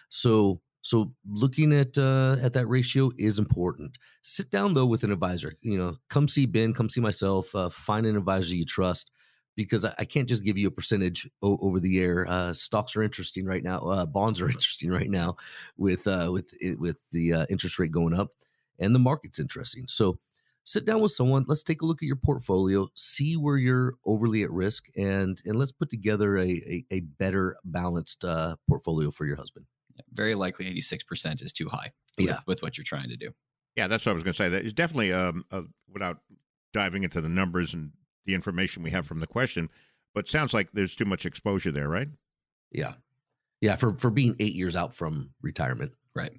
So so looking at uh, at that ratio is important. Sit down though with an advisor. You know, come see Ben, come see myself. Uh, find an advisor you trust, because I, I can't just give you a percentage o- over the air. Uh, stocks are interesting right now. Uh, bonds are <laughs> interesting right now, with uh, with with the uh, interest rate going up, and the market's interesting. So sit down with someone. Let's take a look at your portfolio, see where you're overly at risk, and and let's put together a a, a better balanced portfolio for your husband very likely 86% is too high with, yeah. with what you're trying to do. Yeah, that's what I was going to say. That is definitely, um, uh, without diving into the numbers and the information we have from the question, but sounds like there's too much exposure there, right? Yeah. Yeah, for, for being eight years out from retirement. Right.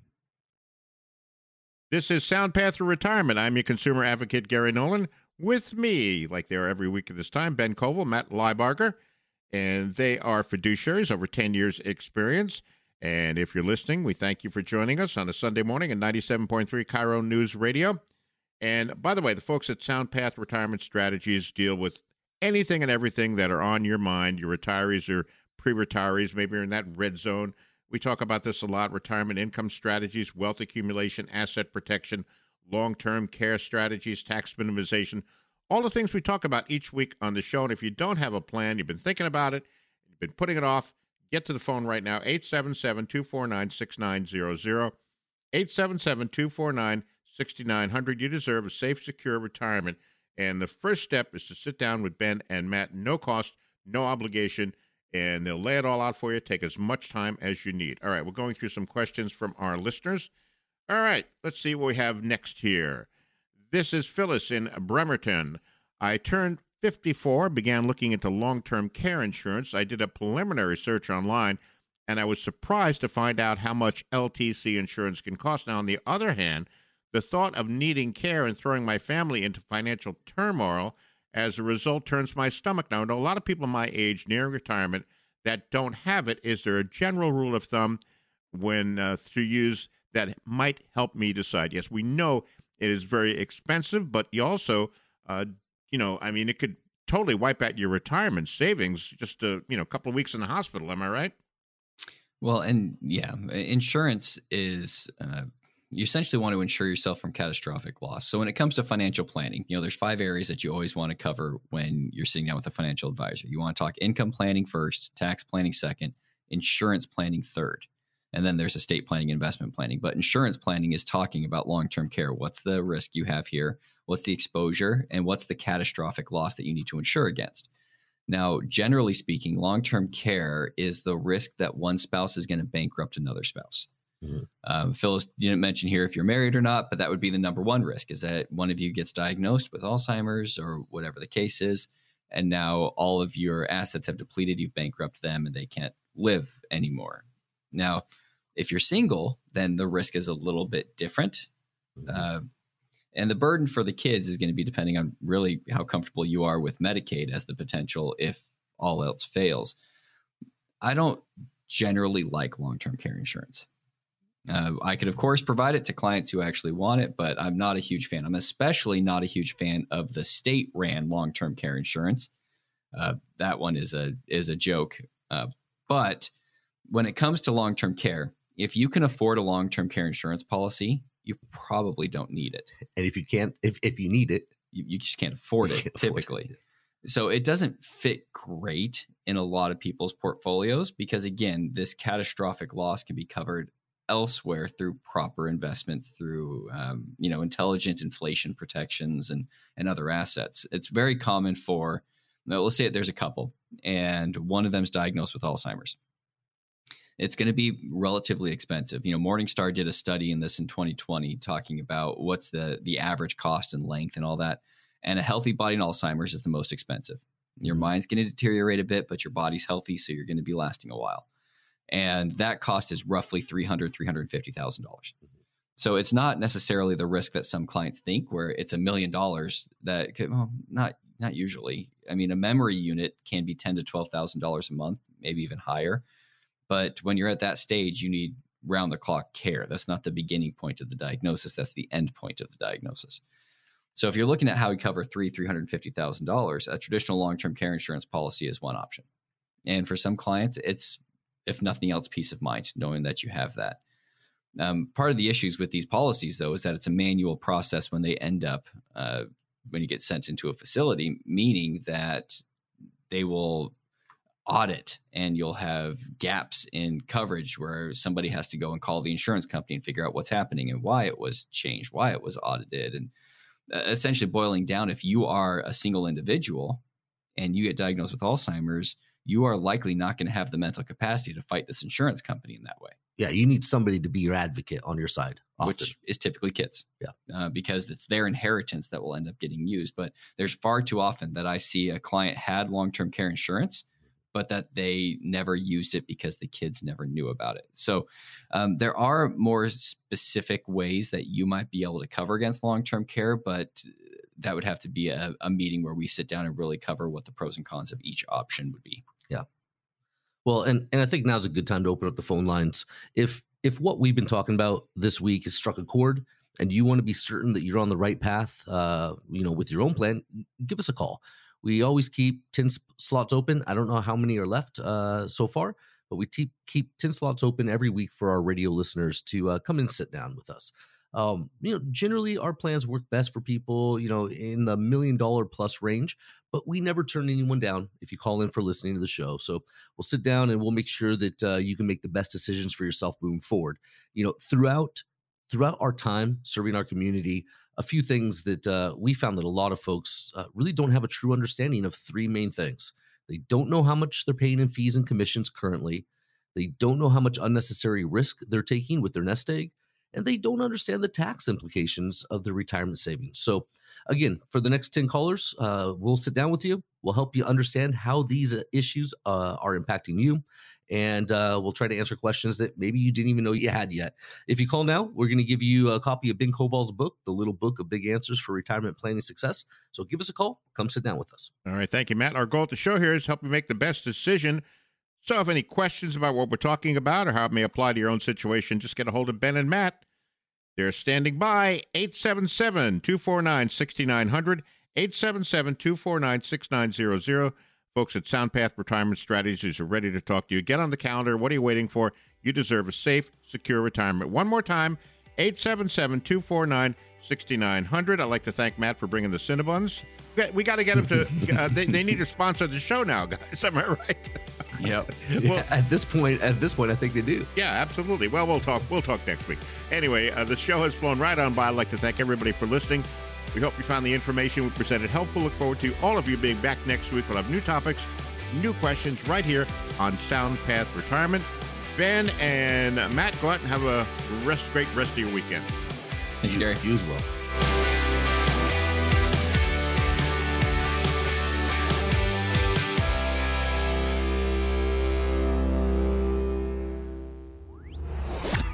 This is Sound Path Through Retirement. I'm your consumer advocate, Gary Nolan. With me, like they are every week at this time, Ben Koval, Matt Liebarger, and they are fiduciaries over 10 years experience. And if you're listening, we thank you for joining us on a Sunday morning at 97.3 KIRO News Radio. And by the way, the folks at Sound Path Retirement Strategies deal with anything and everything that are on your mind. Your retirees or pre retirees, maybe you're in that red zone. We talk about this a lot retirement income strategies, wealth accumulation, asset protection, long term care strategies, tax minimization, all the things we talk about each week on the show. And if you don't have a plan, you've been thinking about it, you've been putting it off, Get to the phone right now, 877 249 6900. 877 249 6900. You deserve a safe, secure retirement. And the first step is to sit down with Ben and Matt, no cost, no obligation, and they'll lay it all out for you. Take as much time as you need. All right, we're going through some questions from our listeners. All right, let's see what we have next here. This is Phyllis in Bremerton. I turned 54, began looking into long term care insurance. I did a preliminary search online and I was surprised to find out how much LTC insurance can cost. Now, on the other hand, the thought of needing care and throwing my family into financial turmoil as a result turns my stomach. Now, I know a lot of people my age nearing retirement that don't have it. Is there a general rule of thumb when uh, to use that might help me decide? Yes, we know it is very expensive, but you also uh, you know, I mean, it could totally wipe out your retirement savings just a you know a couple of weeks in the hospital. Am I right? Well, and yeah, insurance is. Uh, you essentially want to insure yourself from catastrophic loss. So when it comes to financial planning, you know, there's five areas that you always want to cover when you're sitting down with a financial advisor. You want to talk income planning first, tax planning second, insurance planning third. And then there's estate planning, investment planning. But insurance planning is talking about long term care. What's the risk you have here? what's the exposure, and what's the catastrophic loss that you need to insure against. Now, generally speaking, long term care is the risk that one spouse is going to bankrupt another spouse. Mm-hmm. Um, Phyllis didn't mention here if you're married or not, but that would be the number one risk is that one of you gets diagnosed with Alzheimer's or whatever the case is. And now all of your assets have depleted, you've bankrupt them, and they can't live anymore. Now, if you're single, then the risk is a little bit different Mm-hmm. Uh, and the burden for the kids is going to be depending on really how comfortable you are with Medicaid as the potential if all else fails. I don't generally like long term care insurance. Uh, I could, of course, provide it to clients who actually want it, but I'm not a huge fan. I'm especially not a huge fan of the state ran long term care insurance. Uh, that one is a is a joke. Uh, but when it comes to long term care, if you can afford a long term care insurance policy, you probably don't need it. And if you can't, if if you need it, you, you just can't afford <laughs> it can't typically. Afford it. So it doesn't fit great in a lot of people's portfolios because again, this catastrophic loss can be covered elsewhere through proper investments through um, you know intelligent inflation protections and and other assets it's very common for let's say there's a couple and one of them is diagnosed with alzheimer's it's going to be relatively expensive. You know, Morningstar did a study in this in 2020 talking about what's the the average cost and length and all that. And a healthy body in Alzheimer's is the most expensive. Your mm-hmm. mind's going to deteriorate a bit, but your body's healthy, so you're going to be lasting a while. And that cost is roughly $300,000, $350,000. Mm-hmm. So it's not necessarily the risk that some clients think, where it's a million dollars. That could, well, not not usually. I mean, a memory unit can be ten to twelve thousand dollars a month, maybe even higher. But when you're at that stage, you need round the clock care. That's not the beginning point of the diagnosis. That's the end point of the diagnosis. So if you're looking at how we cover three, three hundred fifty thousand dollars, a traditional long-term care insurance policy is one option. And for some clients, it's if nothing else, peace of mind, knowing that you have that. Um, part of the issues with these policies, though, is that it's a manual process when they end up uh, when you get sent into a facility, meaning that they will audit and you'll have gaps in coverage where somebody has to go and call the insurance company and figure out what's happening and why it was changed, why it was audited. And uh, essentially, boiling down, if you are a single individual and you get diagnosed with Alzheimer's, you are likely not going to have the mental capacity to fight this insurance company in that way. Yeah, you need somebody to be your advocate on your side, often. which is typically kids. Yeah, uh, because it's their inheritance that will end up getting used. But there's far too often that I see a client had long term care insurance but that they never used it because the kids never knew about it. So um, there are more specific ways that you might be able to cover against long term care, but that would have to be a, a, meeting where we sit down and really cover what the pros and cons of each option would be. Yeah. Well, and and I think now's a good time to open up the phone lines. If if what we've been talking about this week has struck a chord, and you want to be certain that you're on the right path, uh, you know, with your own plan, give us a call. We always keep 10 slots open. I don't know how many are left uh, so far, but we keep, keep 10 slots open every week for our radio listeners to uh, come and sit down with us. Um, you know, generally our plans work best for people, you know, in the million dollar plus range, but we never turn anyone down if you call in for listening to the show. So we'll sit down and we'll make sure that uh, you can make the best decisions for yourself moving forward. You know, throughout throughout our time serving our community, a few things that uh, we found that a lot of folks uh, really don't have a true understanding of three main things. They don't know how much they're paying in fees and commissions currently. They don't know how much unnecessary risk they're taking with their nest egg, and they don't understand the tax implications of their retirement savings. So, again, for the next 10 callers, uh, we'll sit down with you. We'll help you understand how these uh, issues uh, are impacting you and uh, we'll try to answer questions that maybe you didn't even know you had yet. If you call now, we're going to give you a copy of Ben Koval's book, The Little Book of Big Answers for Retirement Planning Success. So give us a call. Come sit down with us. All right. Thank you, Matt. Our goal at the show here is help you make the best decision. So if any questions about what we're talking about or how it may apply to your own situation, just get a hold of Ben and Matt. They're standing by 877 249 6900, 877 249 6900. Folks at SoundPath Retirement Strategies are ready to talk to you. Get on the calendar. What are you waiting for? You deserve a safe, secure retirement. One more time 877 249 6900. I'd like to thank Matt for bringing the Cinnabons. We got to get them to, <laughs> uh, they, they need to sponsor the show now, guys. Am I right? <laughs> Yep. <laughs> well, at this point, at this point, I think they do. Yeah, absolutely. Well, we'll talk. We'll talk next week. Anyway, uh, the show has flown right on by. I'd like to thank everybody for listening. We hope you found the information we presented helpful. Look forward to all of you being back next week. We'll have new topics, new questions right here on Sound Path Retirement. Ben and Matt, go out and have a rest, great rest of your weekend. Thanks, Gary. You as well.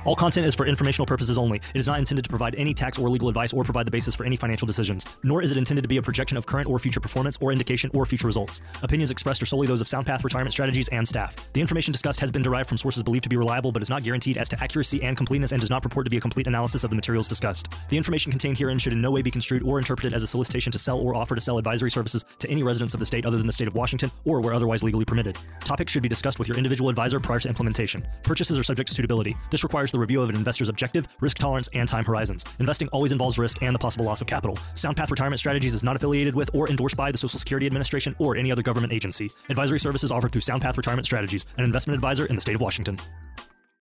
All content is for informational purposes only. It is not intended to provide any tax or legal advice or provide the basis for any financial decisions, nor is it intended to be a projection of current or future performance or indication or future results. Opinions expressed are solely those of SoundPath Retirement Strategies and staff. The information discussed has been derived from sources believed to be reliable but is not guaranteed as to accuracy and completeness and does not purport to be a complete analysis of the materials discussed. The information contained herein should in no way be construed or interpreted as a solicitation to sell or offer to sell advisory services to any residents of the state other than the state of Washington or where otherwise legally permitted. Topics should be discussed with your individual advisor prior to implementation. Purchases are subject to suitability. This requires the review of an investor's objective, risk tolerance, and time horizons. Investing always involves risk and the possible loss of capital. SoundPath Retirement Strategies is not affiliated with or endorsed by the Social Security Administration or any other government agency. Advisory services offered through SoundPath Retirement Strategies, an investment advisor in the state of Washington.